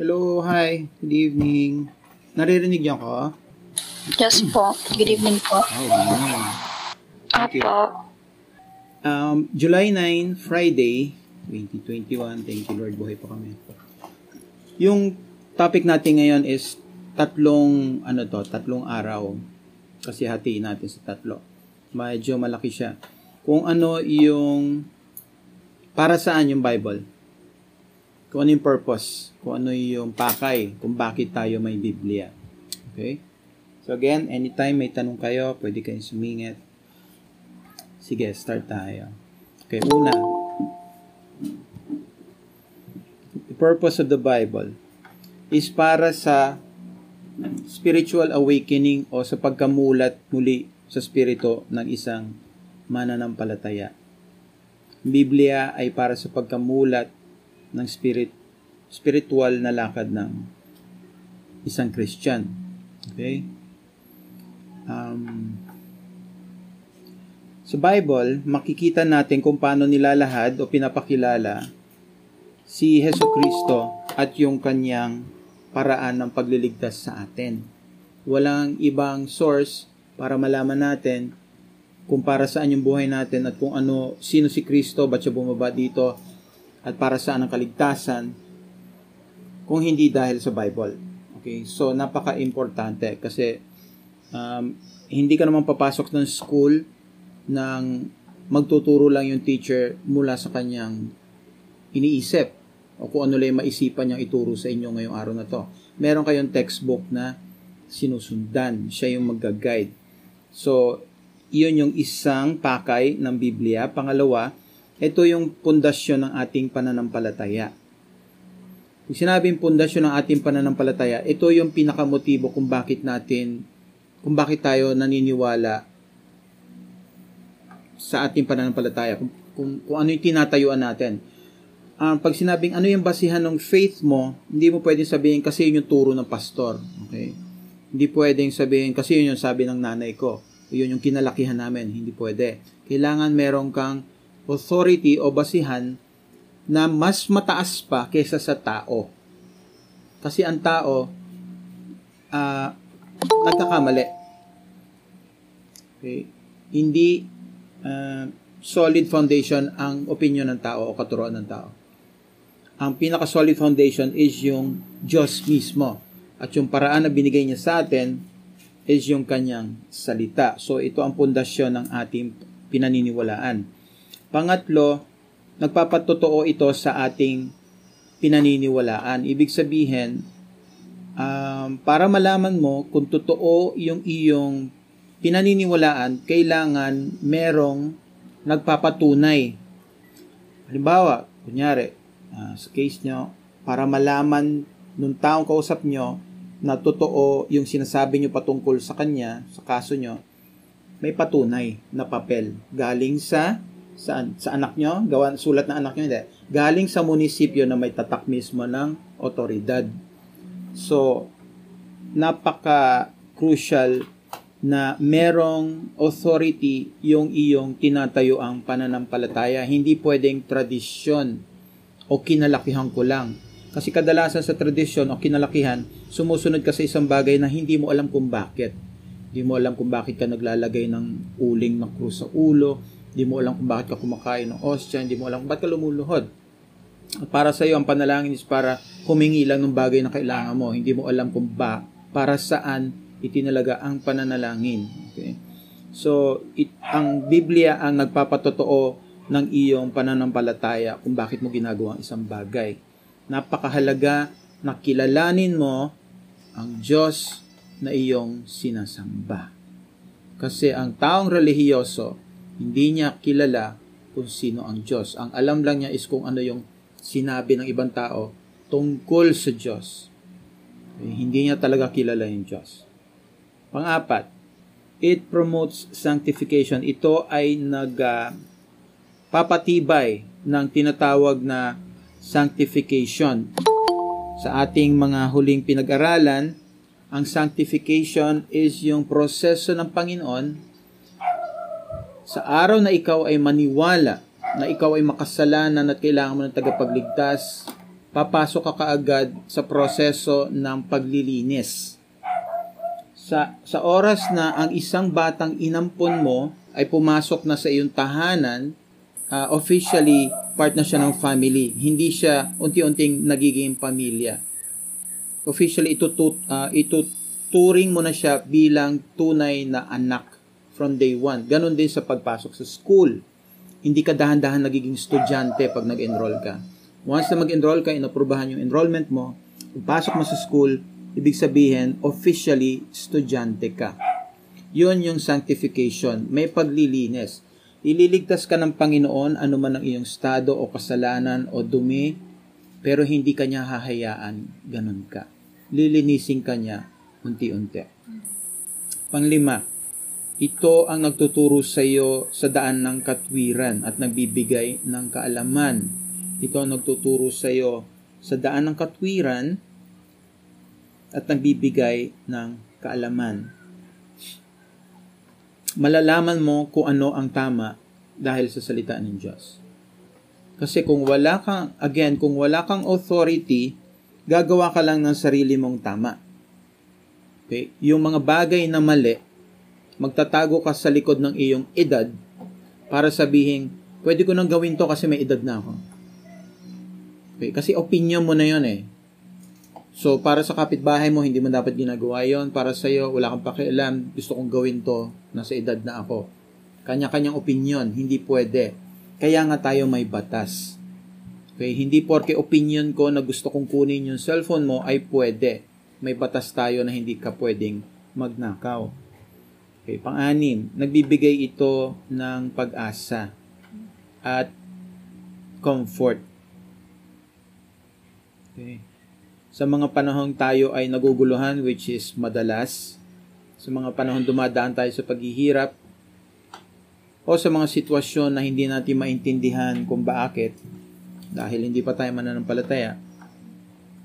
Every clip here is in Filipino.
Hello, hi. Good evening. Naririnig niyo ako? Yes po. Good evening po. Oh. Thank you. Apo. Um, July 9, Friday, 2021. Thank you, Lord. Buhay pa kami. Yung topic natin ngayon is tatlong, ano to, tatlong araw. Kasi hatiin natin sa tatlo. Medyo malaki siya. Kung ano yung, para saan yung Bible? Kung ano yung purpose? Kung ano yung pakay? Kung bakit tayo may Biblia? Okay? So again, anytime may tanong kayo, pwede kayong sumingit. Sige, start tayo. Okay, una. The purpose of the Bible is para sa spiritual awakening o sa pagkamulat muli sa spirito ng isang mananampalataya. Biblia ay para sa pagkamulat ng spirit spiritual na lakad ng isang Christian. Okay? Um, sa Bible, makikita natin kung paano nilalahad o pinapakilala si Heso Kristo at yung kanyang paraan ng pagliligtas sa atin. Walang ibang source para malaman natin kung para saan yung buhay natin at kung ano, sino si Kristo, ba't siya bumaba dito, at para saan ang kaligtasan, kung hindi dahil sa Bible. Okay? So, napaka-importante kasi um, hindi ka naman papasok ng school ng magtuturo lang yung teacher mula sa kanyang iniisip o kung ano lang maisipan niyang ituro sa inyo ngayong araw na to. Meron kayong textbook na sinusundan. Siya yung magga-guide. So, iyon yung isang pakay ng Biblia. Pangalawa, ito yung pundasyon ng ating pananampalataya. Kung sinabing pundasyon ng ating pananampalataya, ito yung pinakamotibo kung bakit natin, kung bakit tayo naniniwala sa ating pananampalataya, kung, kung, kung ano yung tinatayuan natin. Um, pag sinabing ano yung basihan ng faith mo, hindi mo pwedeng sabihin kasi yun yung turo ng pastor. Okay? Hindi pwedeng sabihin kasi yun yung sabi ng nanay ko. Yun yung kinalakihan namin. Hindi pwede. Kailangan meron kang authority o basihan na mas mataas pa kaysa sa tao. Kasi ang tao, uh, nagkakamali. Okay? Hindi uh, solid foundation ang opinion ng tao o katuroan ng tao. Ang pinaka-solid foundation is yung Diyos mismo. At yung paraan na binigay niya sa atin is yung kanyang salita. So ito ang pundasyon ng ating pinaniniwalaan. Pangatlo, nagpapatotoo ito sa ating pinaniniwalaan. Ibig sabihin, um, para malaman mo kung totoo yung iyong pinaniniwalaan, kailangan merong nagpapatunay. Halimbawa, kunyari, uh, sa case nyo, para malaman nung taong kausap nyo na totoo yung sinasabi nyo patungkol sa kanya, sa kaso nyo, may patunay na papel galing sa saan? Sa anak nyo? Gawan, sulat na anak nyo? Hindi. Galing sa munisipyo na may tatak mismo ng otoridad. So, napaka-crucial na merong authority yung iyong tinatayo ang pananampalataya. Hindi pwedeng tradisyon o kinalakihan ko lang. Kasi kadalasan sa tradisyon o kinalakihan, sumusunod ka sa isang bagay na hindi mo alam kung bakit. Hindi mo alam kung bakit ka naglalagay ng uling ng krus sa ulo, hindi mo alam kung bakit ka kumakain ng ostya, hindi mo alam kung bakit ka lumuluhod. At para sa iyo, ang panalangin is para humingi lang ng bagay na kailangan mo. Hindi mo alam kung ba, para saan itinalaga ang pananalangin. Okay? So, it, ang Biblia ang nagpapatotoo ng iyong pananampalataya kung bakit mo ginagawa ang isang bagay. Napakahalaga na kilalanin mo ang Diyos na iyong sinasamba. Kasi ang taong relihiyoso, hindi niya kilala kung sino ang Diyos. Ang alam lang niya is kung ano yung sinabi ng ibang tao tungkol sa Diyos. Okay? Hindi niya talaga kilala yung Diyos. Pang-apat, it promotes sanctification. Ito ay nagpapatibay uh, ng tinatawag na sanctification. Sa ating mga huling pinag-aralan, ang sanctification is yung proseso ng Panginoon sa araw na ikaw ay maniwala na ikaw ay makasalanan at kailangan mo ng tagapagligtas, papasok ka kaagad sa proseso ng paglilinis. Sa, sa oras na ang isang batang inampon mo ay pumasok na sa iyong tahanan, uh, officially part na siya ng family. Hindi siya unti-unting nagiging pamilya. Officially, itutut, uh, ituturing mo na siya bilang tunay na anak from day one. Ganon din sa pagpasok sa school. Hindi ka dahan-dahan nagiging estudyante pag nag-enroll ka. Once na mag-enroll ka, inaprubahan yung enrollment mo, pagpasok mo sa school, ibig sabihin, officially, estudyante ka. Yun yung sanctification. May paglilinis. Ililigtas ka ng Panginoon anuman ang iyong estado o kasalanan o dumi, pero hindi ka niya hahayaan. Ganon ka. Lilinisin ka niya unti-unti. Panglima, ito ang nagtuturo sa iyo sa daan ng katwiran at nagbibigay ng kaalaman. Ito ang nagtuturo sa iyo sa daan ng katwiran at nagbibigay ng kaalaman malalaman mo kung ano ang tama dahil sa salita ng Diyos. Kasi kung wala kang, again, kung wala kang authority, gagawa ka lang ng sarili mong tama. Okay? Yung mga bagay na mali, magtatago ka sa likod ng iyong edad para sabihin, pwede ko nang gawin to kasi may edad na ako. Okay? Kasi opinion mo na yon eh. So, para sa kapitbahay mo, hindi mo dapat ginagawa yon Para sa iyo, wala kang pakialam, gusto kong gawin to, nasa edad na ako. Kanya-kanyang opinion, hindi pwede. Kaya nga tayo may batas. Okay, hindi porke opinion ko na gusto kong kunin yung cellphone mo ay pwede. May batas tayo na hindi ka pwedeng magnakaw. Okay, pang-anim, nagbibigay ito ng pag-asa at comfort. Okay sa mga panahong tayo ay naguguluhan, which is madalas, sa mga panahon dumadaan tayo sa paghihirap, o sa mga sitwasyon na hindi natin maintindihan kung bakit, dahil hindi pa tayo mananampalataya,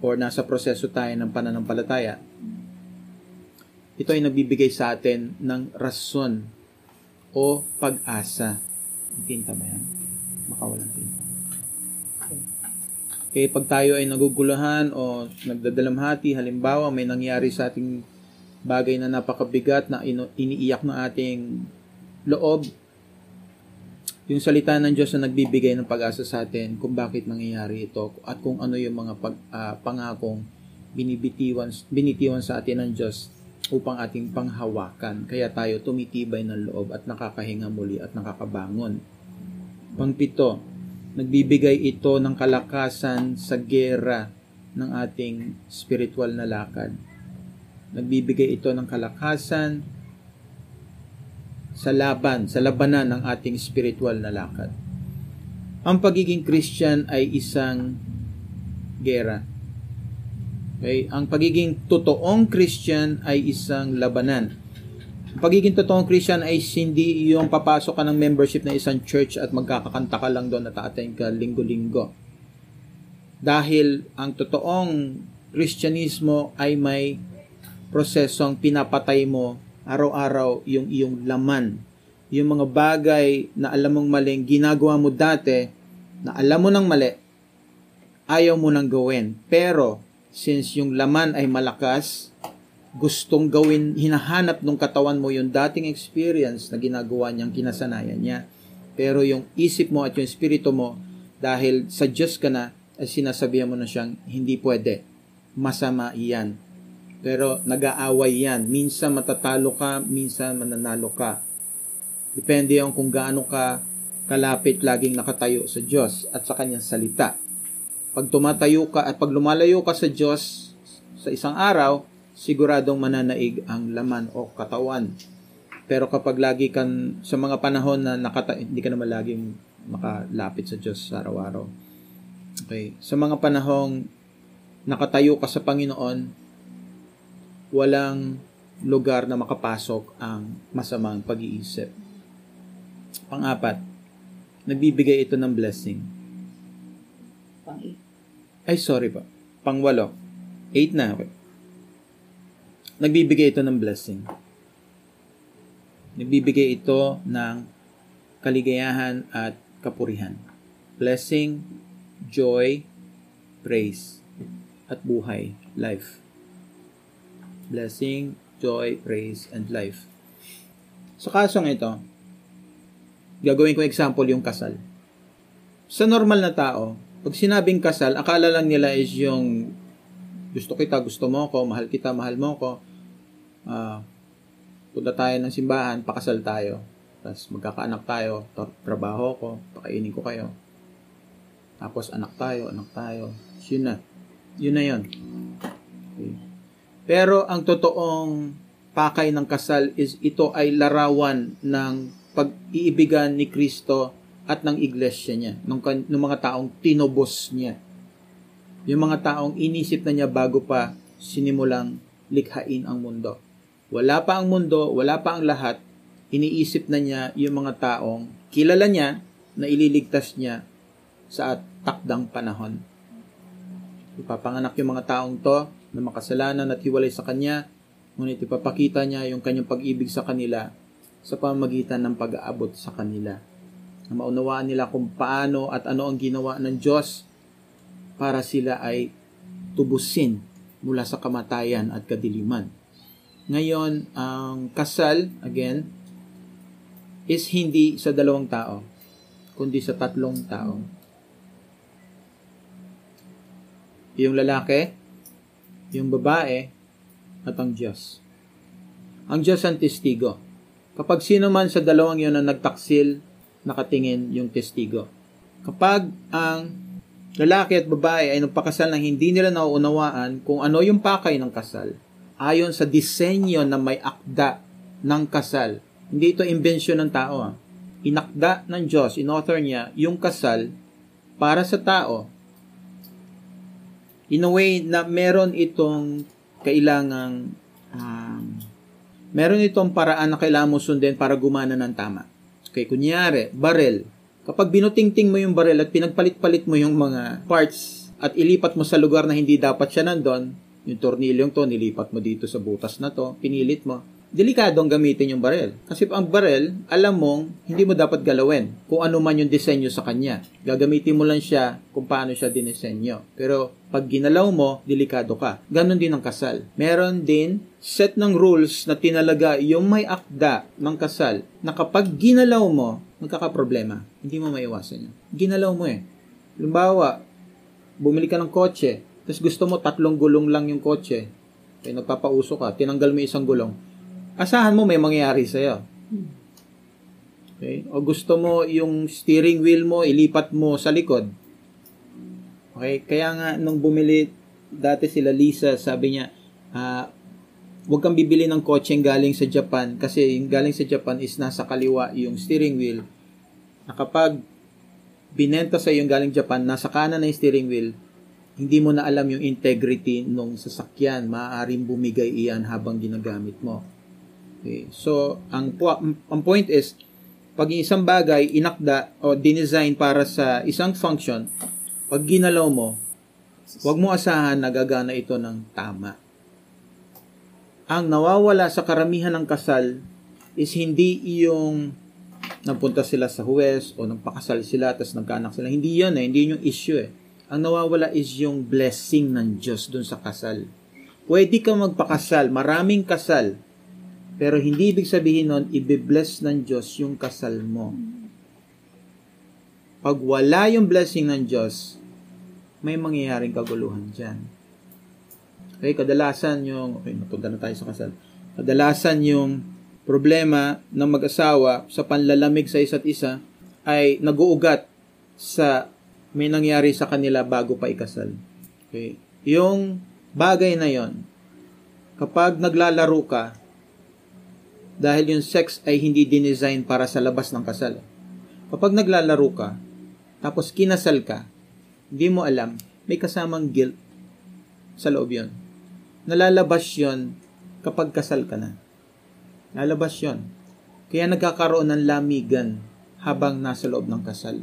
or nasa proseso tayo ng pananampalataya, ito ay nagbibigay sa atin ng rason o pag-asa. Tinta ba yan? Makawalan tinta. Kaya pag tayo ay naguguluhan o nagdadalamhati, halimbawa may nangyari sa ating bagay na napakabigat na iniiyak ng ating loob, yung salita ng Diyos na nagbibigay ng pag-asa sa atin kung bakit nangyayari ito at kung ano yung mga pag, uh, pangakong binibitiwan, binitiwan sa atin ng Diyos upang ating panghawakan. Kaya tayo tumitibay ng loob at nakakahinga muli at nakakabangon. Pangpito, Nagbibigay ito ng kalakasan sa gera ng ating spiritual na lakad. Nagbibigay ito ng kalakasan sa laban, sa labanan ng ating spiritual na lakad. Ang pagiging Christian ay isang gera. Okay? Ang pagiging totoong Christian ay isang labanan pagiging totoong Christian ay hindi yung papasok ka ng membership ng isang church at magkakakanta ka lang doon at aatain ka linggo-linggo. Dahil ang totoong Kristyanismo ay may prosesong pinapatay mo araw-araw yung iyong laman. Yung mga bagay na alam mong maling ginagawa mo dati, na alam mo ng mali, ayaw mo nang gawin. Pero, since yung laman ay malakas, gustong gawin, hinahanap ng katawan mo yung dating experience na ginagawa niyang kinasanayan niya. Pero yung isip mo at yung espiritu mo, dahil sa Diyos ka na, ay sinasabihan mo na siyang hindi pwede. Masama iyan. Pero nag-aaway yan. Minsan matatalo ka, minsan mananalo ka. Depende yung kung gaano ka kalapit laging nakatayo sa Diyos at sa kanyang salita. Pag tumatayo ka at pag lumalayo ka sa Diyos sa isang araw, siguradong mananaig ang laman o katawan. Pero kapag lagi kan sa mga panahon na nakata hindi ka naman laging makalapit sa Diyos sa araw-araw. Okay. Sa mga panahong nakatayo ka sa Panginoon, walang lugar na makapasok ang masamang pag-iisip. Pang-apat, nagbibigay ito ng blessing. pang Ay, sorry pa. Pang-walo. Eight na. Okay nagbibigay ito ng blessing. Nagbibigay ito ng kaligayahan at kapurihan. Blessing, joy, praise, at buhay, life. Blessing, joy, praise, and life. Sa kasong ito, gagawin ko example yung kasal. Sa normal na tao, pag sinabing kasal, akala lang nila is yung gusto kita, gusto mo ko, mahal kita, mahal mo ko. Uh, punta tayo ng simbahan, pakasal tayo. Tapos magkakaanak tayo, trabaho ko, pakainin ko kayo. Tapos anak tayo, anak tayo. Yun na. Yun na yun. Okay. Pero ang totoong pakay ng kasal is ito ay larawan ng pag-iibigan ni Kristo at ng iglesia niya, ng, ng mga taong tinobos niya. Yung mga taong inisip na niya bago pa sinimulang likhain ang mundo. Wala pa ang mundo, wala pa ang lahat, iniisip na niya yung mga taong kilala niya na ililigtas niya sa takdang panahon. Ipapanganak yung mga taong to na makasalanan at hiwalay sa Kanya, ngunit ipapakita niya yung kanyang pag-ibig sa kanila sa pamagitan ng pag-aabot sa kanila. Na maunawaan nila kung paano at ano ang ginawa ng Diyos para sila ay tubusin mula sa kamatayan at kadiliman. Ngayon, ang kasal, again, is hindi sa dalawang tao, kundi sa tatlong tao. Yung lalaki, yung babae, at ang Diyos. Ang Diyos ang testigo. Kapag sino man sa dalawang yon ang nagtaksil, nakatingin yung testigo. Kapag ang lalaki at babae ay nagpakasal na hindi nila nauunawaan kung ano yung pakay ng kasal, ayon sa disenyo na may akda ng kasal. Hindi ito imbensyon ng tao. Ah. Inakda ng Diyos, in-author niya, yung kasal para sa tao in a way na meron itong kailangang um, meron itong paraan na kailangan mo sundin para gumana ng tama. Okay, kunyari, barel. Kapag binutingting mo yung barel at pinagpalit-palit mo yung mga parts at ilipat mo sa lugar na hindi dapat siya nandun, yung tornilyong to, nilipat mo dito sa butas na to, pinilit mo, delikadong gamitin yung barel. Kasi ang barel, alam mong hindi mo dapat galawin kung ano man yung disenyo sa kanya. Gagamitin mo lang siya kung paano siya dinisenyo. Pero pag ginalaw mo, delikado ka. Ganon din ang kasal. Meron din set ng rules na tinalaga yung may akda ng kasal na kapag ginalaw mo, magkakaproblema. Hindi mo maiwasan yun. Ginalaw mo eh. Lumbawa, bumili ka ng kotse, tapos gusto mo tatlong gulong lang yung kotse, kaya nagpapauso ka, tinanggal mo isang gulong, asahan mo may mangyayari sa'yo. Okay? O gusto mo yung steering wheel mo, ilipat mo sa likod. Okay? Kaya nga, nung bumili dati sila Lisa, sabi niya, uh, huwag kang bibili ng kotse galing sa Japan kasi yung galing sa Japan is nasa kaliwa yung steering wheel. Na kapag binenta sa yung galing Japan, nasa kanan na yung steering wheel, hindi mo na alam yung integrity nung sasakyan. Maaaring bumigay iyan habang ginagamit mo. Okay. So, ang, ang point is, pag isang bagay inakda o dinesign para sa isang function, pag ginalaw mo, huwag mo asahan na gagana ito ng tama. Ang nawawala sa karamihan ng kasal is hindi yung nagpunta sila sa huwes o nagpakasal sila tapos nagkaanak sila. Hindi yun eh. Hindi yun yung issue eh. Ang nawawala is yung blessing ng Diyos dun sa kasal. Pwede ka magpakasal, maraming kasal, pero hindi ibig sabihin nun, ibibless ng Diyos yung kasal mo. Pag wala yung blessing ng Diyos, may mangyayaring kaguluhan dyan. Okay, kadalasan yung, okay, napunta na tayo sa kasal. Kadalasan yung problema ng mag-asawa sa panlalamig sa isa't isa ay naguugat sa may nangyari sa kanila bago pa ikasal. Okay. Yung bagay na yon, kapag naglalaro ka, dahil yung sex ay hindi dinesign para sa labas ng kasal. Kapag naglalaro ka, tapos kinasal ka, hindi mo alam, may kasamang guilt sa loob yon. Nalalabas yon kapag kasal ka na. Lalabas yon. Kaya nagkakaroon ng lamigan habang nasa loob ng kasal.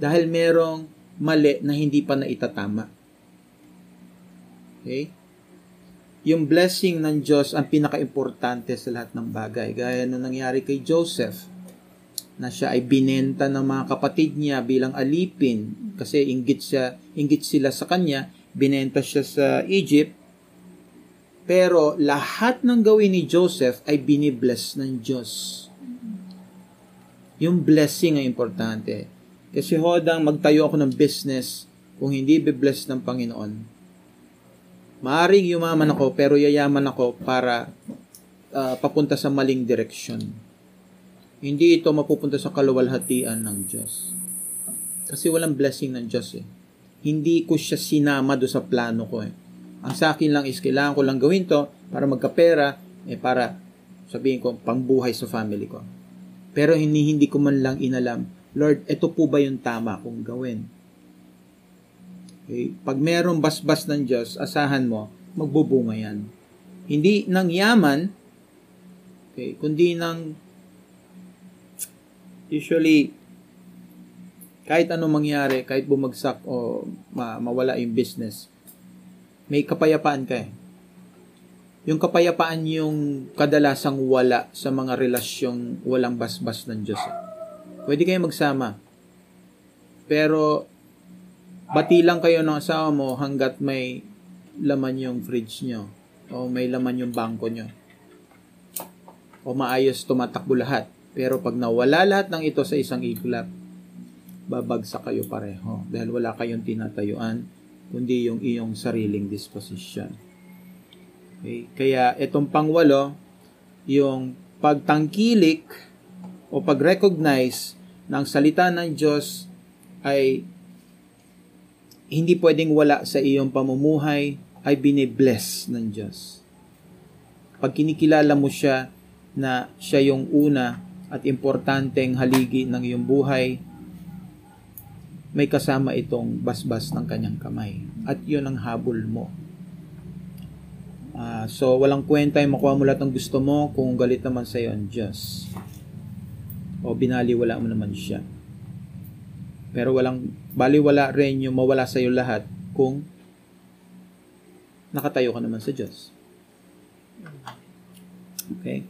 Dahil merong mali na hindi pa naitatama. Okay? yung blessing ng Diyos ang pinaka-importante sa lahat ng bagay. Gaya nung nangyari kay Joseph. na siya ay binenta ng mga kapatid niya bilang alipin kasi inggit siya inggit sila sa kanya binenta siya sa Egypt pero lahat ng gawin ni Joseph ay binibless ng Diyos yung blessing ay importante kasi hodang magtayo ako ng business kung hindi bibless ng Panginoon maaring yumaman ako pero yayaman ako para uh, papunta sa maling direksyon hindi ito mapupunta sa kaluwalhatian ng Diyos. Kasi walang blessing ng Diyos eh. Hindi ko siya sinama do sa plano ko eh. Ang sa akin lang is kailangan ko lang gawin to para magkapera, eh para sabihin ko pangbuhay sa family ko. Pero hindi, hindi ko man lang inalam, Lord, ito po ba yung tama kong gawin? Okay? Pag merong basbas ng Diyos, asahan mo, magbubunga yan. Hindi ng yaman, okay, kundi ng usually, kahit ano mangyari, kahit bumagsak o ma- mawala yung business, may kapayapaan ka eh. Yung kapayapaan yung kadalasang wala sa mga relasyong walang basbas ng Diyos. Eh. Pwede kayo magsama. Pero, bati lang kayo ng asawa mo hanggat may laman yung fridge nyo o may laman yung bangko nyo o maayos tumatakbo lahat. Pero pag nawala lahat ng ito sa isang iglap, babagsak kayo pareho dahil wala kayong tinatayuan kundi yung iyong sariling disposition. Okay? Kaya itong pangwalo, yung pagtangkilik o pag-recognize ng salita ng Diyos ay hindi pwedeng wala sa iyong pamumuhay ay binibless ng Diyos. Pag kinikilala mo siya na siya yung una at importanteng haligi ng iyong buhay, may kasama itong basbas ng kanyang kamay. At yun ang habol mo. Uh, so, walang kwenta yung makuha mo lahat ng gusto mo kung galit naman sa iyo ang Diyos. O binaliwala mo naman siya. Pero walang, baliwala rin yung mawala sa iyo lahat kung nakatayo ka naman sa Diyos. Okay?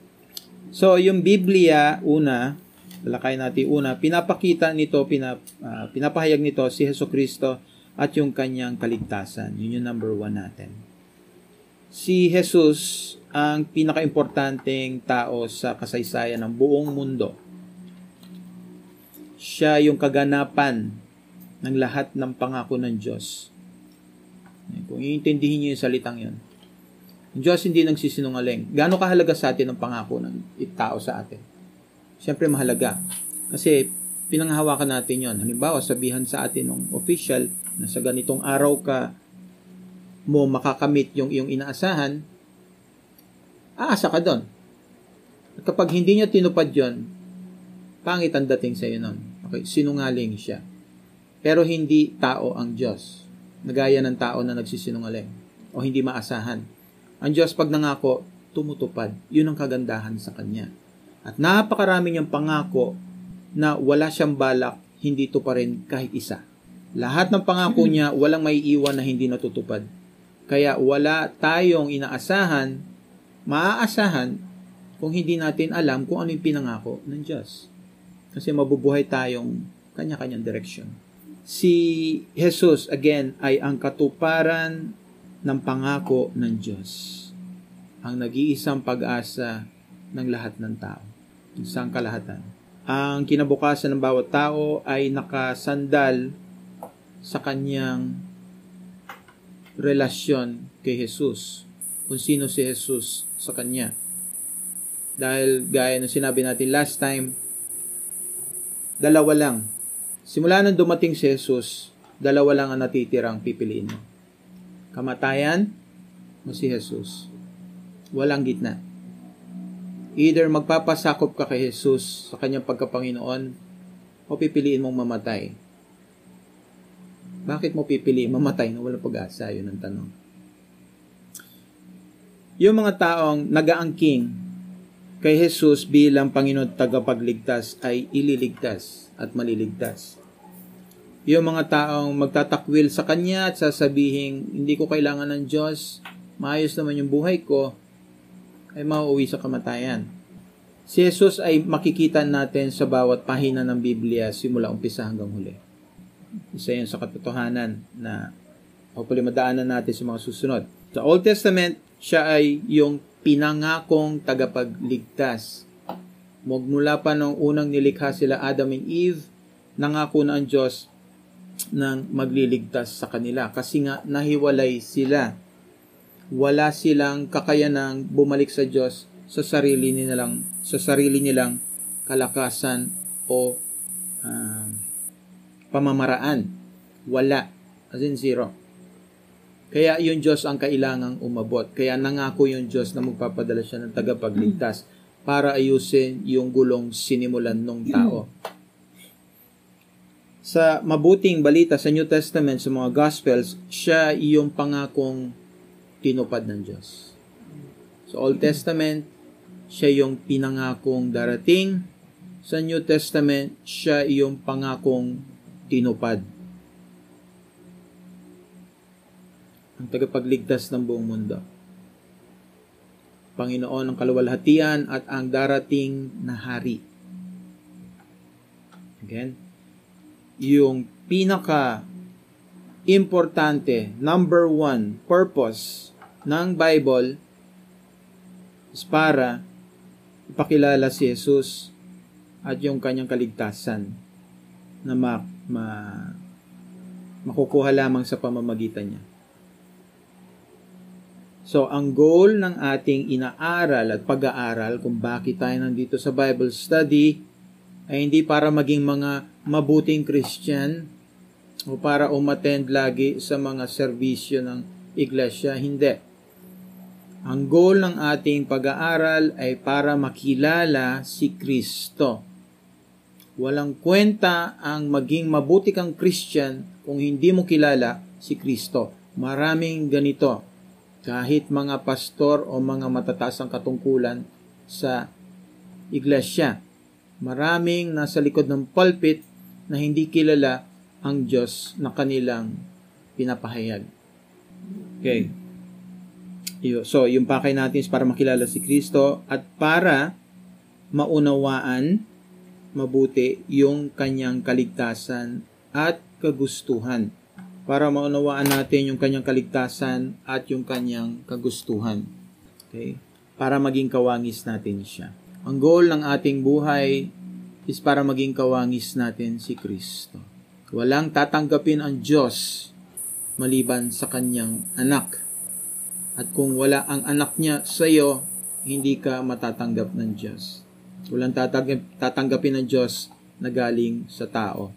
So, yung Biblia, una, lalakay natin una, pinapakita nito, pinap, uh, pinapahayag nito si Heso Kristo at yung kanyang kaligtasan. Yun yung number one natin. Si Jesus ang pinakaimportanteng tao sa kasaysayan ng buong mundo. Siya yung kaganapan ng lahat ng pangako ng Diyos. Kung iintindihin niyo yung salitang yun. Ang Diyos hindi nagsisinungaling. Gaano kahalaga sa atin ang pangako ng tao sa atin? Siyempre mahalaga. Kasi pinanghahawakan natin yon. Halimbawa, sabihan sa atin ng official na sa ganitong araw ka mo makakamit yung iyong inaasahan, aasa ka doon. At kapag hindi niya tinupad yon, pangit ang dating sa iyo nun. Okay, sinungaling siya. Pero hindi tao ang Diyos. Nagaya ng tao na nagsisinungaling o hindi maasahan. Ang Diyos pag nangako, tumutupad. Yun ang kagandahan sa Kanya. At napakarami niyang pangako na wala siyang balak, hindi to pa rin kahit isa. Lahat ng pangako niya, walang may iwan na hindi natutupad. Kaya wala tayong inaasahan, maaasahan, kung hindi natin alam kung ano yung pinangako ng Diyos. Kasi mabubuhay tayong kanya-kanyang direksyon. Si Jesus, again, ay ang katuparan ng pangako ng Diyos. Ang nag-iisang pag-asa ng lahat ng tao. Isang kalahatan. Ang kinabukasan ng bawat tao ay nakasandal sa kanyang relasyon kay Jesus. Kung sino si Jesus sa kanya. Dahil gaya ng sinabi natin last time, dalawa lang. Simula nang dumating si Jesus, dalawa lang ang natitirang pipiliin mo kamatayan mo si Jesus. Walang gitna. Either magpapasakop ka kay Jesus sa kanyang pagkapanginoon o pipiliin mong mamatay. Bakit mo pipiliin mamatay na walang pag-asa? Yun ang tanong. Yung mga taong nagaangking kay Jesus bilang Panginoon tagapagligtas ay ililigtas at maliligtas yung mga taong magtatakwil sa Kanya at sasabihin, hindi ko kailangan ng Diyos, maayos naman yung buhay ko, ay mauuwi sa kamatayan. Si Jesus ay makikita natin sa bawat pahina ng Biblia simula umpisa hanggang huli. Isa yun sa katotohanan na hopefully madaanan natin sa mga susunod. Sa Old Testament, siya ay yung pinangakong tagapagligtas. Magmula pa nung unang nilikha sila Adam and Eve, nangako na ang Diyos ng magliligtas sa kanila kasi nga nahiwalay sila. Wala silang kakayanang bumalik sa Diyos sa sarili nilang sa sarili nilang kalakasan o uh, pamamaraan. Wala. As in zero. Kaya yung Diyos ang kailangang umabot. Kaya nangako yung Diyos na magpapadala siya ng tagapagligtas para ayusin yung gulong sinimulan ng tao. Sa mabuting balita sa New Testament, sa mga Gospels, siya yung pangakong tinupad ng Diyos. Sa Old Testament, siya yung pinangakong darating. Sa New Testament, siya yung pangakong tinupad. ang tagapagligtas ng buong mundo. Panginoon ng kaluwalhatian at ang darating na hari. Again, yung pinaka importante, number one purpose ng Bible is para ipakilala si Jesus at yung kanyang kaligtasan na ma, ma, makukuha lamang sa pamamagitan niya. So, ang goal ng ating inaaral at pag-aaral kung bakit tayo nandito sa Bible study ay hindi para maging mga mabuting Christian o para umattend lagi sa mga serbisyo ng iglesia. Hindi. Ang goal ng ating pag-aaral ay para makilala si Kristo. Walang kwenta ang maging mabuti kang Christian kung hindi mo kilala si Kristo. Maraming ganito kahit mga pastor o mga matataas ang katungkulan sa iglesia. Maraming nasa likod ng pulpit na hindi kilala ang Diyos na kanilang pinapahayag. Okay. So, yung pakay natin is para makilala si Kristo at para maunawaan mabuti yung kanyang kaligtasan at kagustuhan para maunawaan natin yung kanyang kaligtasan at yung kanyang kagustuhan. Okay? Para maging kawangis natin siya. Ang goal ng ating buhay is para maging kawangis natin si Kristo. Walang tatanggapin ang Diyos maliban sa kanyang anak. At kung wala ang anak niya sa iyo, hindi ka matatanggap ng Diyos. Walang tatanggapin ng Diyos na galing sa tao.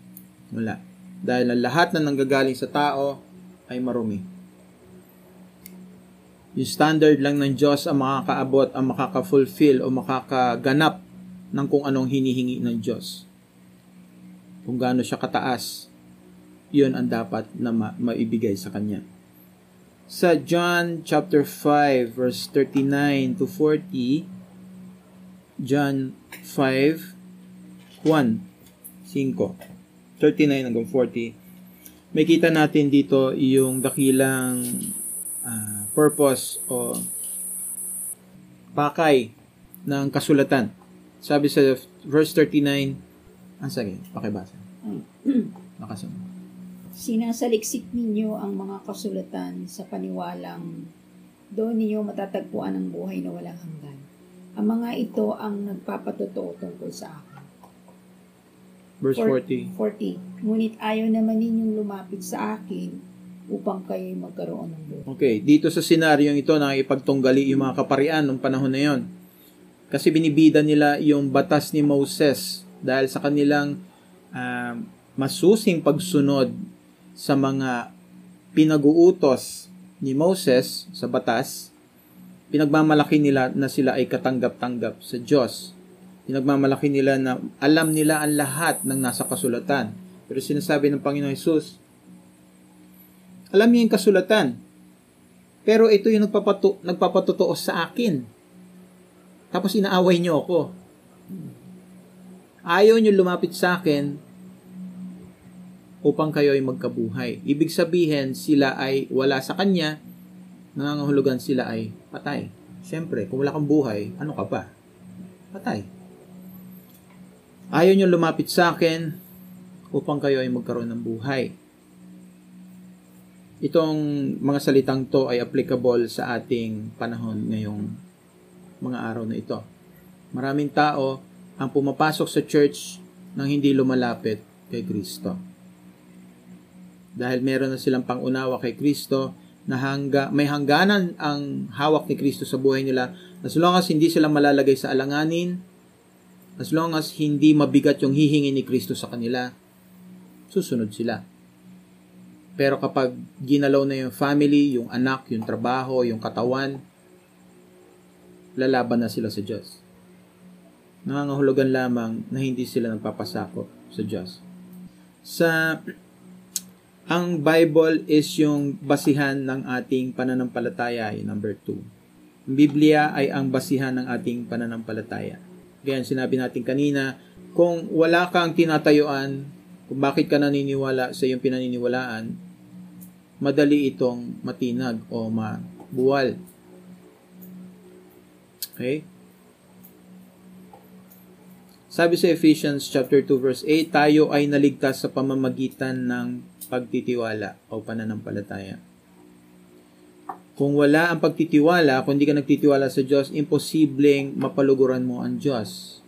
Wala dahil ang lahat na nanggagaling sa tao ay marumi. Yung standard lang ng Diyos ang makakaabot, ang makaka-fulfill o makakaganap ng kung anong hinihingi ng Diyos. Kung gaano siya kataas, yun ang dapat na ma- maibigay sa Kanya. Sa John chapter 5 verse 39 to 40, John 5, 1, 5. 39 hanggang 40, may kita natin dito yung dakilang uh, purpose o pakay ng kasulatan. Sabi sa verse 39, ang sige, pakibasa. Nakasunod. Sinasaliksik ninyo ang mga kasulatan sa paniwalang doon ninyo matatagpuan ang buhay na walang hanggan. Ang mga ito ang nagpapatotoo tungkol sa akin. Verse 40. 40. Ngunit ayaw naman ninyong lumapit sa akin upang kayo magkaroon ng buhay. Okay, dito sa senaryong ito na ipagtunggali yung mga kaparian ng panahon na yon. Kasi binibida nila yung batas ni Moses dahil sa kanilang uh, masusing pagsunod sa mga pinag-uutos ni Moses sa batas, pinagmamalaki nila na sila ay katanggap-tanggap sa Diyos. Pinagmamalaki nila na alam nila ang lahat ng nasa kasulatan. Pero sinasabi ng Panginoon Jesus, alam niyo yung kasulatan. Pero ito yung nagpapato, nagpapatotoo sa akin. Tapos inaaway niyo ako. Ayaw niyo lumapit sa akin upang kayo ay magkabuhay. Ibig sabihin, sila ay wala sa Kanya, nangangahulugan sila ay patay. Siyempre, kung wala kang buhay, ano ka pa? Patay. Ayaw nyo lumapit sa akin upang kayo ay magkaroon ng buhay. Itong mga salitang to ay applicable sa ating panahon ngayong mga araw na ito. Maraming tao ang pumapasok sa church nang hindi lumalapit kay Kristo. Dahil meron na silang pangunawa kay Kristo, na hangga, may hangganan ang hawak ni Kristo sa buhay nila, as long as hindi sila malalagay sa alanganin, as long as hindi mabigat yung hihingi ni Kristo sa kanila, susunod sila. Pero kapag ginalaw na yung family, yung anak, yung trabaho, yung katawan, lalaban na sila sa Diyos. Nangangahulugan lamang na hindi sila nagpapasakop sa Diyos. Sa ang Bible is yung basihan ng ating pananampalataya, number 2. Ang Biblia ay ang basihan ng ating pananampalataya. Kaya sinabi natin kanina, kung wala kang tinatayuan, kung bakit ka naniniwala sa iyong pinaniniwalaan, madali itong matinag o mabuwal. Okay? Sabi sa Ephesians chapter 2 verse 8, tayo ay naligtas sa pamamagitan ng pagtitiwala o pananampalataya. Kung wala ang pagtitiwala, kung hindi ka nagtitiwala sa Diyos, imposibleng mapaluguran mo ang Diyos.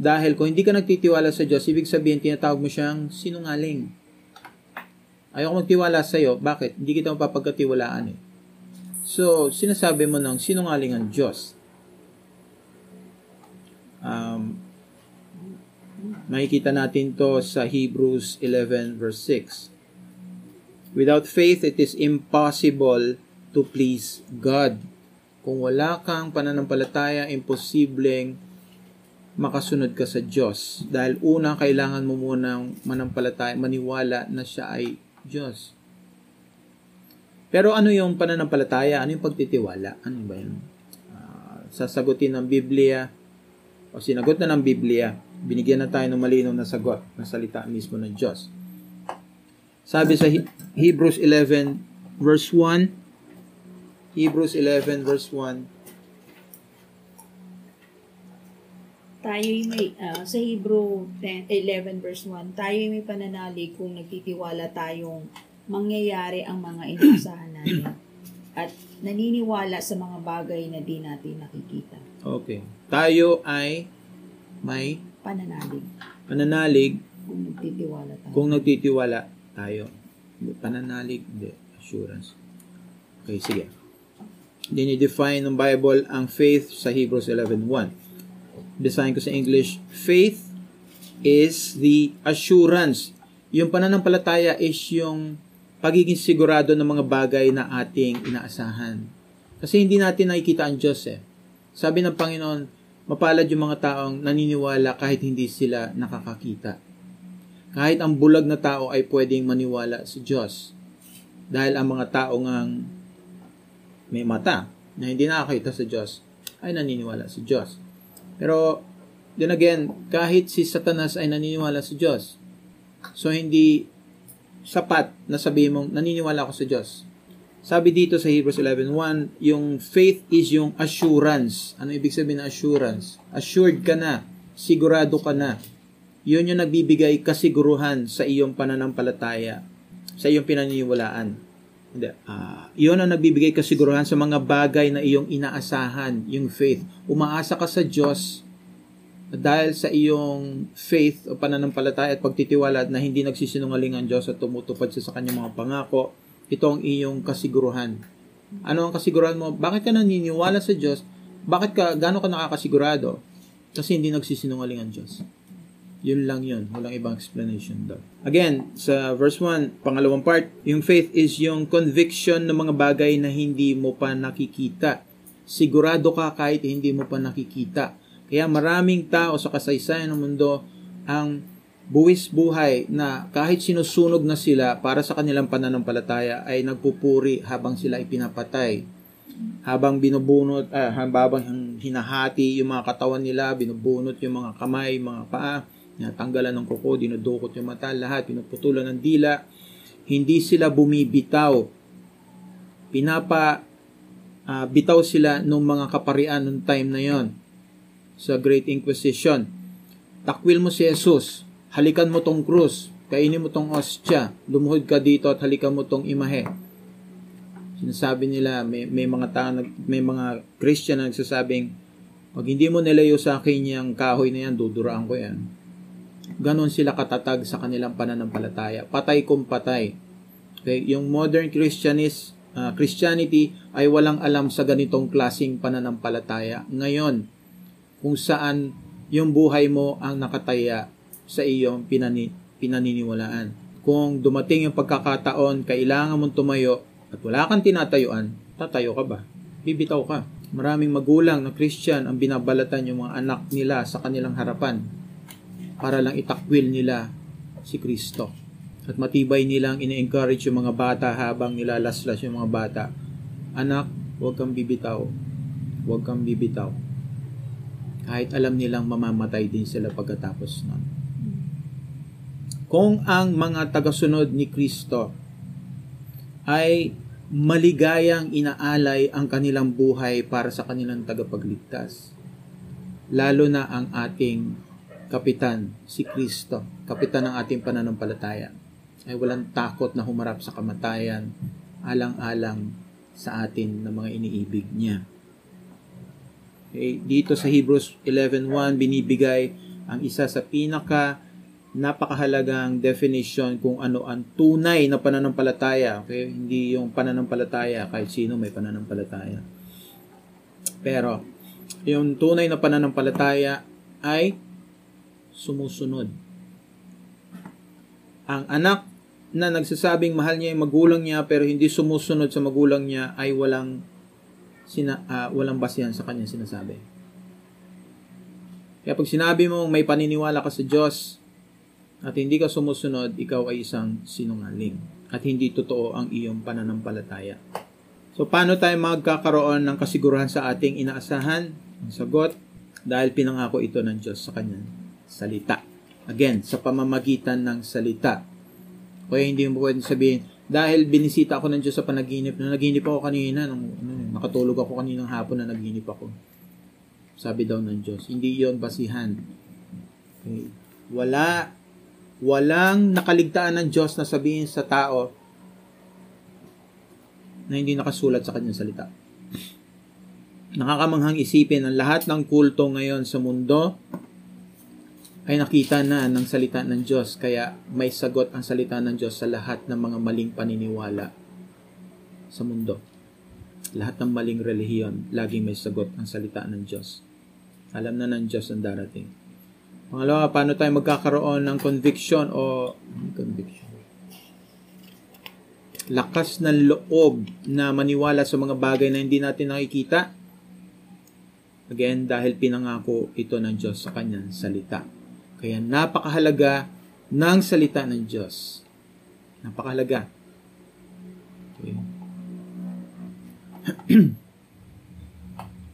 Dahil kung hindi ka nagtitiwala sa Diyos, ibig sabihin, tinatawag mo siyang sinungaling. Ayoko magtiwala sa iyo. Bakit? Hindi kita mapapagkatiwalaan eh. So, sinasabi mo ng sinungaling ang Diyos. Um, makikita natin to sa Hebrews 11 verse 6. Without faith, it is impossible to please God. Kung wala kang pananampalataya, imposibleng makasunod ka sa Diyos. Dahil una, kailangan mo munang manampalataya, maniwala na siya ay Diyos. Pero ano yung pananampalataya? Ano yung pagtitiwala? Ano ba yun? Uh, sasagutin ng Biblia o sinagot na ng Biblia, binigyan na tayo ng malinaw na sagot na salita mismo ng Diyos. Sabi sa Hebrews 11 verse 1, Hebrews 11 verse 1, tayo may, uh, sa Hebrew 10, 11 verse 1, tayo may pananalig kung nagtitiwala tayong mangyayari ang mga inaasahan natin at naniniwala sa mga bagay na di natin nakikita. Okay. Tayo ay may pananalig. Pananalig kung nagtitiwala tayo. Kung nagtitiwala tayo. Pananalig, hindi. Assurance. Okay, sige. Dinidefine ng Bible ang faith sa Hebrews 11.1 design ko sa English, faith is the assurance. Yung pananampalataya is yung pagiging sigurado ng mga bagay na ating inaasahan. Kasi hindi natin nakikita ang Diyos eh. Sabi ng Panginoon, mapalad yung mga taong naniniwala kahit hindi sila nakakakita. Kahit ang bulag na tao ay pwedeng maniwala sa Diyos. Dahil ang mga tao ngang may mata na hindi nakakita sa Diyos ay naniniwala sa Diyos. Pero, then again, kahit si Satanas ay naniniwala sa Diyos, so hindi sapat na sabihin mong naniniwala ako sa Diyos. Sabi dito sa Hebrews 11.1, yung faith is yung assurance. Ano ibig sabihin ng assurance? Assured ka na, sigurado ka na. Yun yung nagbibigay kasiguruhan sa iyong pananampalataya, sa iyong pinaniniwalaan. Uh, yun ang nagbibigay kasiguruhan sa mga bagay na iyong inaasahan, yung faith. Umaasa ka sa Diyos dahil sa iyong faith o pananampalataya at pagtitiwala na hindi nagsisinungaling ang Diyos at tumutupad siya sa kanyang mga pangako, ito ang iyong kasiguruhan. Ano ang kasiguruhan mo? Bakit ka naniniwala sa Diyos? Bakit ka, gano'n ka nakakasigurado? Kasi hindi nagsisinungaling ang Diyos. Yun lang yun. Walang ibang explanation daw. Again, sa verse 1, pangalawang part, yung faith is yung conviction ng mga bagay na hindi mo pa nakikita. Sigurado ka kahit hindi mo pa nakikita. Kaya maraming tao sa kasaysayan ng mundo ang buwis buhay na kahit sinusunog na sila para sa kanilang pananampalataya ay nagpupuri habang sila ipinapatay. Habang binubunot, ah, habang hinahati yung mga katawan nila, binubunot yung mga kamay, mga paa, Tinatanggalan ng kuko, dinudukot yung mata, lahat, pinuputulan ng dila. Hindi sila bumibitaw. Pinapa uh, bitaw sila ng mga kaparian nung time na yon sa Great Inquisition. takwil mo si Jesus, halikan mo tong krus, kainin mo tong ostya, lumuhod ka dito at halikan mo tong imahe. Sinasabi nila, may, may mga tao, may mga Christian na nagsasabing, pag hindi mo nilayo sa akin yung kahoy na yan, duduraan ko yan. Ganon sila katatag sa kanilang pananampalataya. Patay kung patay. Okay? Yung modern Christianis, uh, Christianity ay walang alam sa ganitong klasing pananampalataya. Ngayon, kung saan yung buhay mo ang nakataya sa iyong pinani, pinaniniwalaan. Kung dumating yung pagkakataon, kailangan mong tumayo at wala kang tinatayuan, tatayo ka ba? Bibitaw ka. Maraming magulang na Christian ang binabalatan yung mga anak nila sa kanilang harapan para lang itakwil nila si Kristo. At matibay nilang ine-encourage yung mga bata habang nilalaslas yung mga bata. Anak, huwag kang bibitaw. Huwag kang bibitaw. Kahit alam nilang mamamatay din sila pagkatapos nun. Kung ang mga tagasunod ni Kristo ay maligayang inaalay ang kanilang buhay para sa kanilang tagapagligtas. Lalo na ang ating kapitan, si Kristo, kapitan ng ating pananampalataya, ay walang takot na humarap sa kamatayan, alang-alang sa atin ng mga iniibig niya. Okay, dito sa Hebrews 11.1, binibigay ang isa sa pinaka napakahalagang definition kung ano ang tunay na pananampalataya. Okay? Hindi yung pananampalataya, kahit sino may pananampalataya. Pero, yung tunay na pananampalataya ay sumusunod. Ang anak na nagsasabing mahal niya yung magulang niya pero hindi sumusunod sa magulang niya ay walang sina, uh, walang basihan sa kanya sinasabi. Kaya pag sinabi mo may paniniwala ka sa Diyos, at hindi ka sumusunod, ikaw ay isang sinungaling at hindi totoo ang iyong pananampalataya. So, paano tayo magkakaroon ng kasiguruhan sa ating inaasahan? Ang sagot, dahil pinangako ito ng Diyos sa kanyang salita. Again, sa pamamagitan ng salita. Kaya hindi mo pwedeng sabihin, dahil binisita ako ng Diyos sa panaginip, na naginip ako kanina, nung, ano, nakatulog ako kaninang hapon na naginip ako. Sabi daw ng Diyos, hindi yon basihan. Okay. Wala Walang nakaligtaan ng Diyos na sabihin sa tao na hindi nakasulat sa kanyang salita. Nakakamanghang isipin ang lahat ng kulto ngayon sa mundo ay nakita na ng salita ng Diyos kaya may sagot ang salita ng Diyos sa lahat ng mga maling paniniwala sa mundo. Lahat ng maling relihiyon, laging may sagot ang salita ng Diyos. Alam na ng Diyos ang darating. Pangalawa, paano tayo magkakaroon ng conviction o conviction? Lakas ng loob na maniwala sa mga bagay na hindi natin nakikita. Again, dahil pinangako ito ng Diyos sa kanyang salita. Kaya napakahalaga ng salita ng Diyos. Napakahalaga. Okay.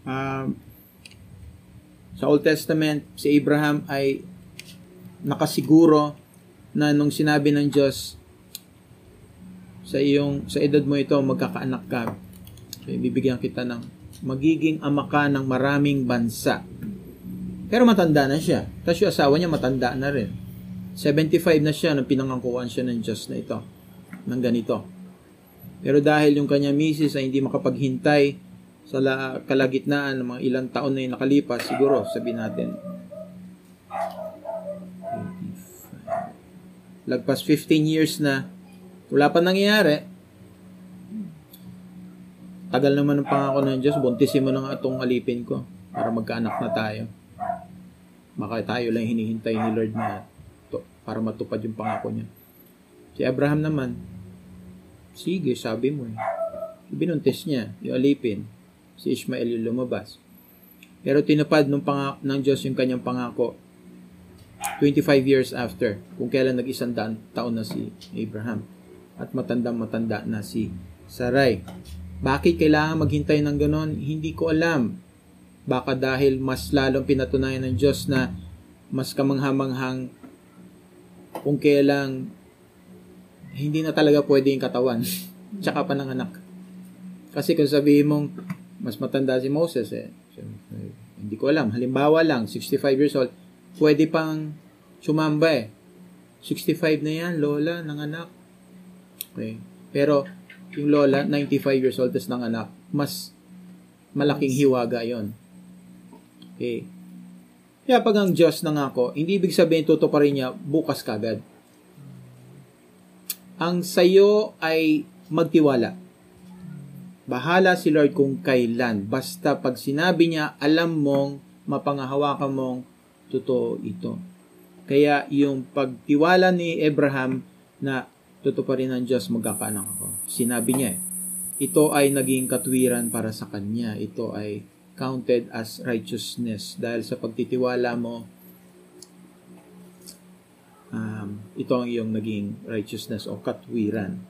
um, Sa Old Testament, si Abraham ay nakasiguro na nung sinabi ng Diyos sa iyong sa edad mo ito magkakaanak ka. So, bibigyan kita ng magiging ama ka ng maraming bansa. Pero matanda na siya. Tapos yung asawa niya matanda na rin. 75 na siya nang pinangangkuhan siya ng Diyos na ito. Ng ganito. Pero dahil yung kanya misis ay hindi makapaghintay sa la, kalagitnaan ng mga ilang taon na yung nakalipas, siguro sabihin natin, lagpas 15 years na, wala pa nangyayari, tagal naman ng pangako ng Diyos, buntisin mo na nga itong alipin ko para magkaanak na tayo. Baka tayo lang hinihintay ni Lord na to, para matupad yung pangako niya. Si Abraham naman, sige, sabi mo eh. Binuntis niya, yung alipin si Ishmael yung lumabas. Pero tinupad ng, pang- ng Diyos yung kanyang pangako 25 years after kung kailan nag-isang taon na si Abraham at matandang matanda na si Sarai. Bakit kailangan maghintay ng ganon? Hindi ko alam. Baka dahil mas lalong pinatunayan ng Diyos na mas kamanghamanghang kung kailang hindi na talaga pwede yung katawan tsaka pa ng anak. Kasi kung sabihin mong mas matanda si Moses eh. Hindi ko alam. Halimbawa lang, 65 years old, pwede pang sumamba eh. 65 na yan, lola, ng anak. Okay. Pero, yung lola, 95 years old, tas ng anak, mas malaking hiwaga yon Okay. Kaya pag ang Diyos nangako, hindi ibig sabihin tutuparin niya bukas kagad. Ang sayo ay magtiwala. Bahala si Lord kung kailan. Basta pag sinabi niya, alam mong, mapangahawakan mong, totoo ito. Kaya yung pagtiwala ni Abraham na tutuparin ng Diyos magkakaanak ako. Sinabi niya, ito ay naging katwiran para sa kanya. Ito ay counted as righteousness dahil sa pagtitiwala mo um, ito ang iyong naging righteousness o katwiran.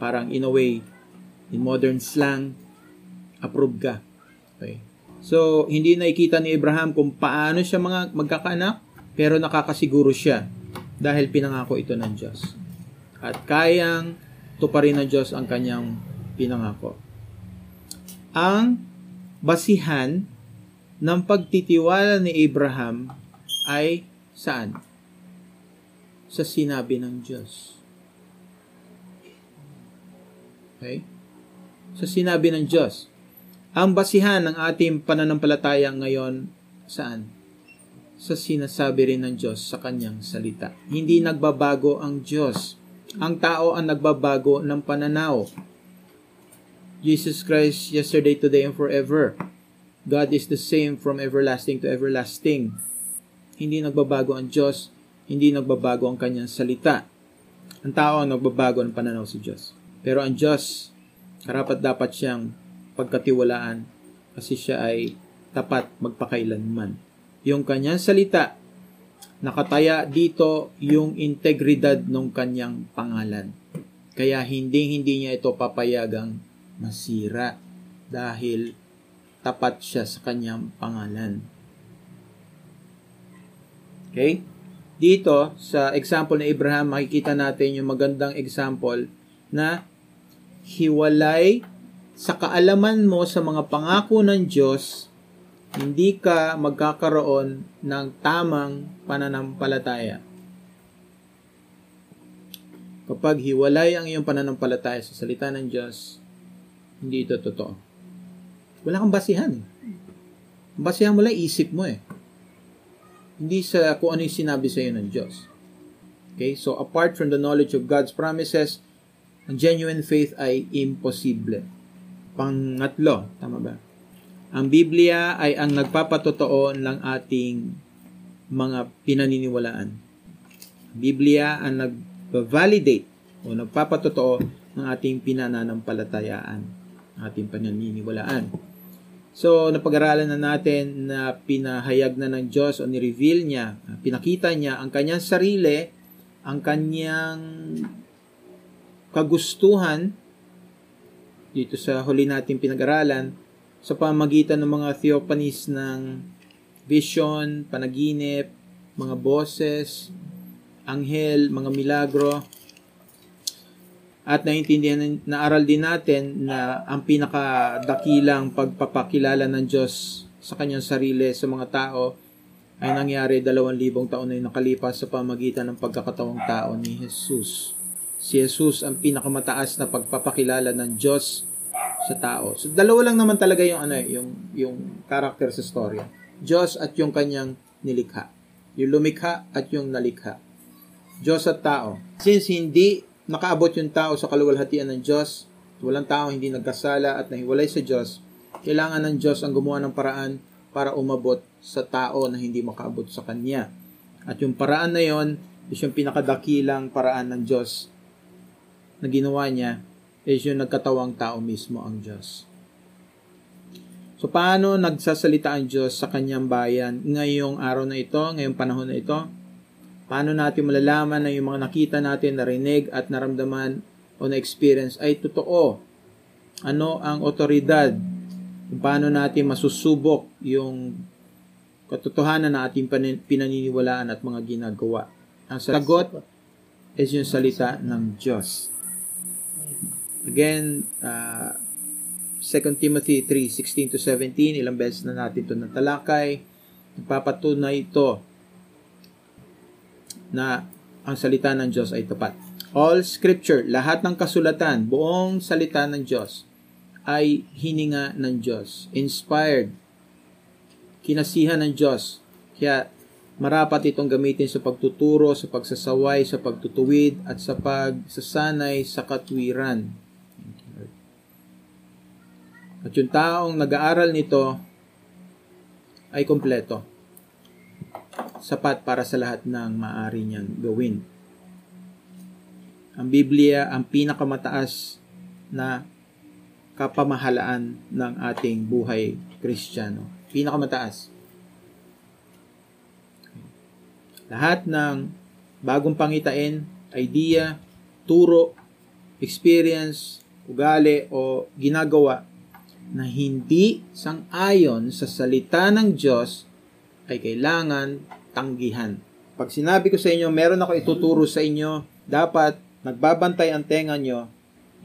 Parang in a way in modern slang approve ka. Okay? So hindi nakikita ni Abraham kung paano siya mga magkakaanak pero nakakasiguro siya dahil pinangako ito ng Diyos. At kayang tuparin ng Diyos ang kanyang pinangako. Ang basihan ng pagtitiwala ni Abraham ay saan? Sa sinabi ng Diyos. Okay? Sa sinabi ng Diyos. Ang basihan ng ating pananampalataya ngayon saan? Sa sinasabi rin ng Diyos sa kanyang salita. Hindi nagbabago ang Diyos. Ang tao ang nagbabago ng pananaw Jesus Christ yesterday, today, and forever. God is the same from everlasting to everlasting. Hindi nagbabago ang Diyos, hindi nagbabago ang kanyang salita. Ang tao ang nagbabago ng pananaw sa Diyos. Pero ang Diyos, karapat dapat siyang pagkatiwalaan kasi siya ay tapat magpakailanman. Yung kanyang salita, nakataya dito yung integridad ng kanyang pangalan. Kaya hindi hindi niya ito papayagang masira dahil tapat siya sa kanyang pangalan. Okay? Dito, sa example ni Abraham, makikita natin yung magandang example na hiwalay sa kaalaman mo sa mga pangako ng Diyos, hindi ka magkakaroon ng tamang pananampalataya. Kapag hiwalay ang iyong pananampalataya sa salita ng Diyos, hindi ito totoo. Wala kang basihan. Eh. Basihan mo lang isip mo eh. Hindi sa kung ano yung sinabi sa iyo ng Diyos. Okay? So, apart from the knowledge of God's promises, ang genuine faith ay imposible. Pangatlo, tama ba? Ang Biblia ay ang nagpapatotoo ng ating mga pinaniniwalaan. Ang Biblia ang nag-validate o nagpapatotoo ng ating pinananampalatayaan ating pananiniwalaan. So, napag-aralan na natin na pinahayag na ng Diyos o ni-reveal niya, pinakita niya ang kanyang sarili, ang kanyang kagustuhan dito sa huli nating pinag-aralan sa pamagitan ng mga theophanies ng vision, panaginip, mga boses, anghel, mga milagro, at naintindihan na aral din natin na ang pinakadakilang pagpapakilala ng Diyos sa kanyang sarili sa mga tao ay nangyari dalawang libong taon na nakalipas sa pamagitan ng pagkakatawang tao ni Jesus. Si Jesus ang pinakamataas na pagpapakilala ng Diyos sa tao. So dalawa lang naman talaga yung ano yung yung character sa storya. Diyos at yung kanyang nilikha. Yung lumikha at yung nalikha. Diyos at tao. Since hindi nakaabot yung tao sa kaluwalhatian ng Diyos, walang tao hindi nagkasala at nahiwalay sa Diyos, kailangan ng Diyos ang gumawa ng paraan para umabot sa tao na hindi makaabot sa Kanya. At yung paraan na yon is yung pinakadakilang paraan ng Diyos na ginawa niya is yung nagkatawang tao mismo ang Diyos. So, paano nagsasalita ang Diyos sa kanyang bayan ngayong araw na ito, ngayong panahon na ito? Paano natin malalaman na yung mga nakita natin, narinig at naramdaman o na-experience ay totoo? Ano ang otoridad? Paano natin masusubok yung katotohanan na ating pinaniniwalaan at mga ginagawa? Ang sagot is yung salita ng Diyos. Again, uh, 2 Timothy 3, 16 to 17, ilang beses na natin ito natalakay. Nagpapatunay ito na ang salita ng Diyos ay tapat. All scripture, lahat ng kasulatan, buong salita ng Diyos ay hininga ng Diyos. Inspired. Kinasihan ng Diyos. Kaya marapat itong gamitin sa pagtuturo, sa pagsasaway, sa pagtutuwid, at sa pagsasanay sa katwiran. At yung taong nag-aaral nito ay kompleto. Sapat para sa lahat ng maaari niyang gawin. Ang Biblia ang pinakamataas na kapamahalaan ng ating buhay kristyano. Pinakamataas. Lahat ng bagong pangitain, idea, turo, experience, ugali o ginagawa na hindi sang-ayon sa salita ng Diyos ay kailangan tanggihan. Pag sinabi ko sa inyo, meron ako ituturo sa inyo, dapat nagbabantay ang tenga nyo,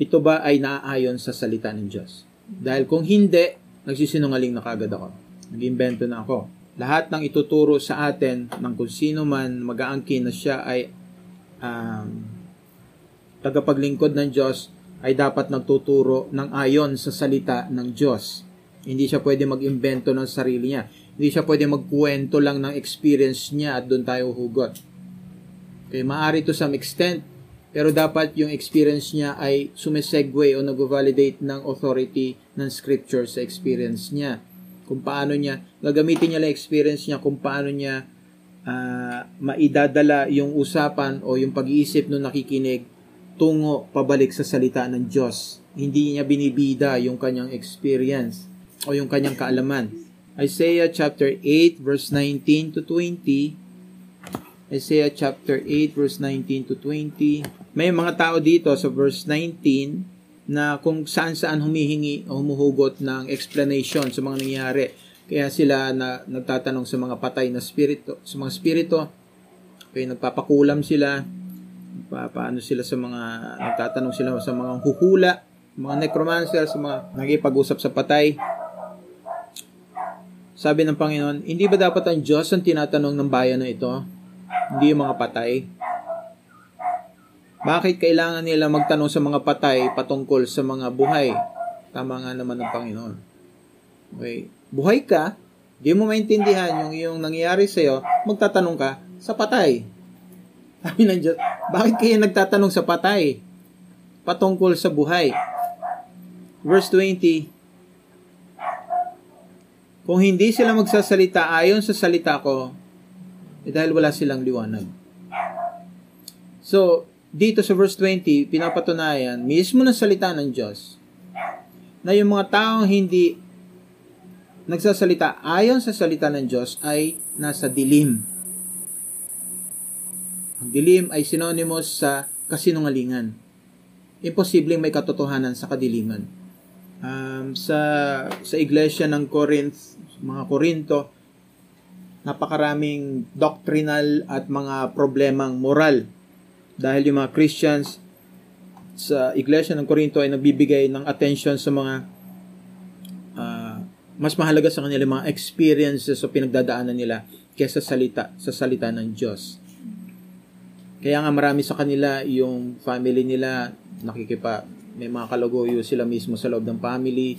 ito ba ay naaayon sa salita ng Diyos? Dahil kung hindi, nagsisinungaling na kagad ako. Nag-invento na ako. Lahat ng ituturo sa atin ng kung sino man mag-aangkin na siya ay um, tagapaglingkod ng Diyos ay dapat nagtuturo ng ayon sa salita ng Diyos. Hindi siya pwede mag-imbento ng sarili niya. Hindi siya pwede magkuwento lang ng experience niya at doon tayo hugot. Okay, maari to some extent, pero dapat yung experience niya ay sumisegue o nag-validate ng authority ng scripture sa experience niya. Kung paano niya, gagamitin niya lang experience niya kung paano niya uh, maidadala yung usapan o yung pag-iisip nung nakikinig tungo pabalik sa salita ng Diyos. Hindi niya binibida yung kanyang experience o yung kanyang kaalaman. Isaiah chapter 8 verse 19 to 20 Isaiah chapter 8 verse 19 to 20. May mga tao dito sa verse 19 na kung saan-saan humihingi o humuhugot ng explanation sa mga nangyayari. Kaya sila na nagtatanong sa mga patay na spirito, sa mga spirito. Kaya nagpapakulam sila. Pa, paano sila sa mga nagtatanong sila sa mga huhula, mga necromancer, sa mga nagipag-usap sa patay. Sabi ng Panginoon, hindi ba dapat ang Diyos ang tinatanong ng bayan na ito? hindi yung mga patay. Bakit kailangan nila magtanong sa mga patay patungkol sa mga buhay? Tama nga naman ng Panginoon. Okay. Buhay ka, di mo maintindihan yung yung nangyayari sa iyo, magtatanong ka sa patay. Sabi ng Diyos, bakit kayo nagtatanong sa patay? Patungkol sa buhay. Verse 20, Kung hindi sila magsasalita ayon sa salita ko, eh, dahil wala silang liwanag. So, dito sa verse 20, pinapatunayan mismo ng salita ng Diyos na yung mga taong hindi nagsasalita ayon sa salita ng Diyos ay nasa dilim. Ang dilim ay synonymous sa kasinungalingan. Imposibleng may katotohanan sa kadiliman. Um, sa sa iglesia ng Corinth, mga Korinto, napakaraming doctrinal at mga problemang moral. Dahil yung mga Christians sa Iglesia ng Corinto ay nagbibigay ng attention sa mga uh, mas mahalaga sa kanila mga experiences o pinagdadaanan nila kaysa salita sa salita ng Diyos. Kaya nga marami sa kanila yung family nila nakikipa may mga kalagoyo sila mismo sa loob ng family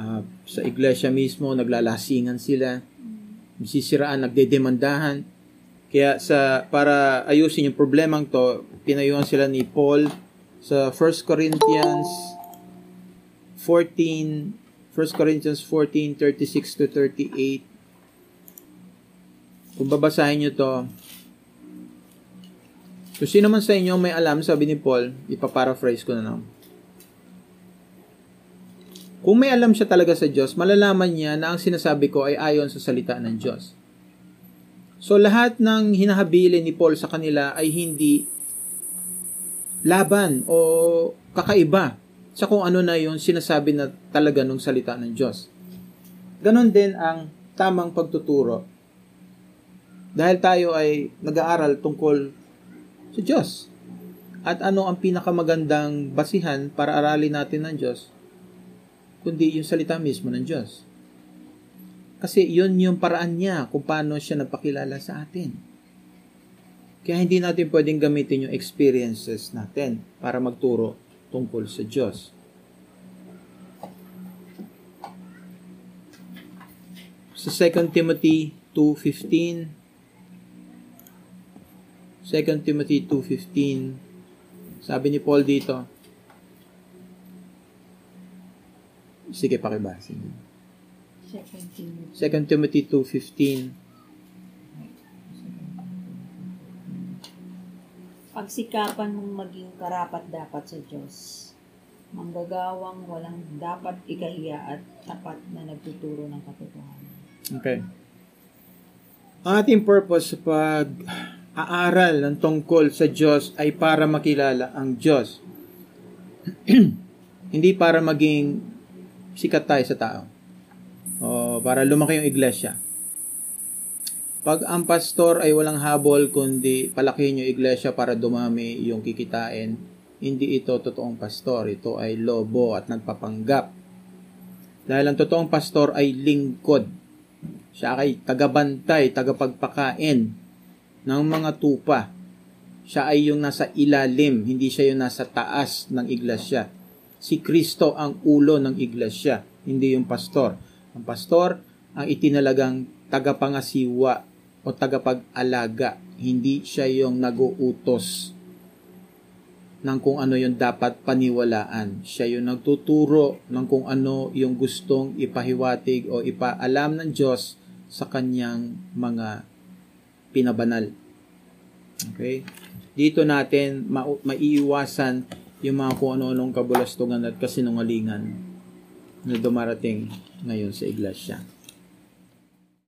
uh, sa iglesia mismo naglalasingan sila sisiraan, nagdedemandahan. Kaya sa para ayusin yung problemang to, pinayuhan sila ni Paul sa 1 Corinthians 14 1 Corinthians 14, 36 to 38. Kung babasahin nyo to, kung sino man sa inyo may alam, sabi ni Paul, ipaparaphrase ko na lang. Kung may alam siya talaga sa Diyos, malalaman niya na ang sinasabi ko ay ayon sa salita ng Diyos. So lahat ng hinahabili ni Paul sa kanila ay hindi laban o kakaiba sa kung ano na yung sinasabi na talaga ng salita ng Diyos. Ganon din ang tamang pagtuturo. Dahil tayo ay nag-aaral tungkol sa Diyos. At ano ang pinakamagandang basihan para aralin natin ng Diyos? Kundi yung salita mismo ng Diyos. Kasi yun yung paraan niya kung paano siya nagpakilala sa atin. Kaya hindi natin pwedeng gamitin yung experiences natin para magturo tungkol sa Diyos. Sa 2 Timothy 2.15 2 Timothy 2.15 sabi ni Paul dito sige pakibasa 2 Timothy 2.15 Pagsikapan mong maging karapat dapat sa Diyos. Manggagawang walang dapat ikahiya at tapat na nagtuturo ng katotohanan. Okay. Ang ating purpose sa pag aaral ng tungkol sa Diyos ay para makilala ang Diyos. Hindi para maging sikat tayo sa tao. O para lumaki yung iglesia. Pag ang pastor ay walang habol kundi palakihin yung iglesia para dumami yung kikitain, hindi ito totoong pastor. Ito ay lobo at nagpapanggap. Dahil ang totoong pastor ay lingkod. Siya ay tagabantay, tagapagpakain ng mga tupa. Siya ay yung nasa ilalim, hindi siya yung nasa taas ng iglesia. Si Kristo ang ulo ng iglesia, hindi yung pastor. Ang pastor ang itinalagang tagapangasiwa o tagapag-alaga. Hindi siya yung nag-uutos ng kung ano yung dapat paniwalaan. Siya yung nagtuturo ng kung ano yung gustong ipahiwatig o ipaalam ng Diyos sa kanyang mga pinabanal. Okay? Dito natin ma- maiiwasan yung mga kung ano-anong kabulastugan at kasinungalingan na dumarating ngayon sa iglesia.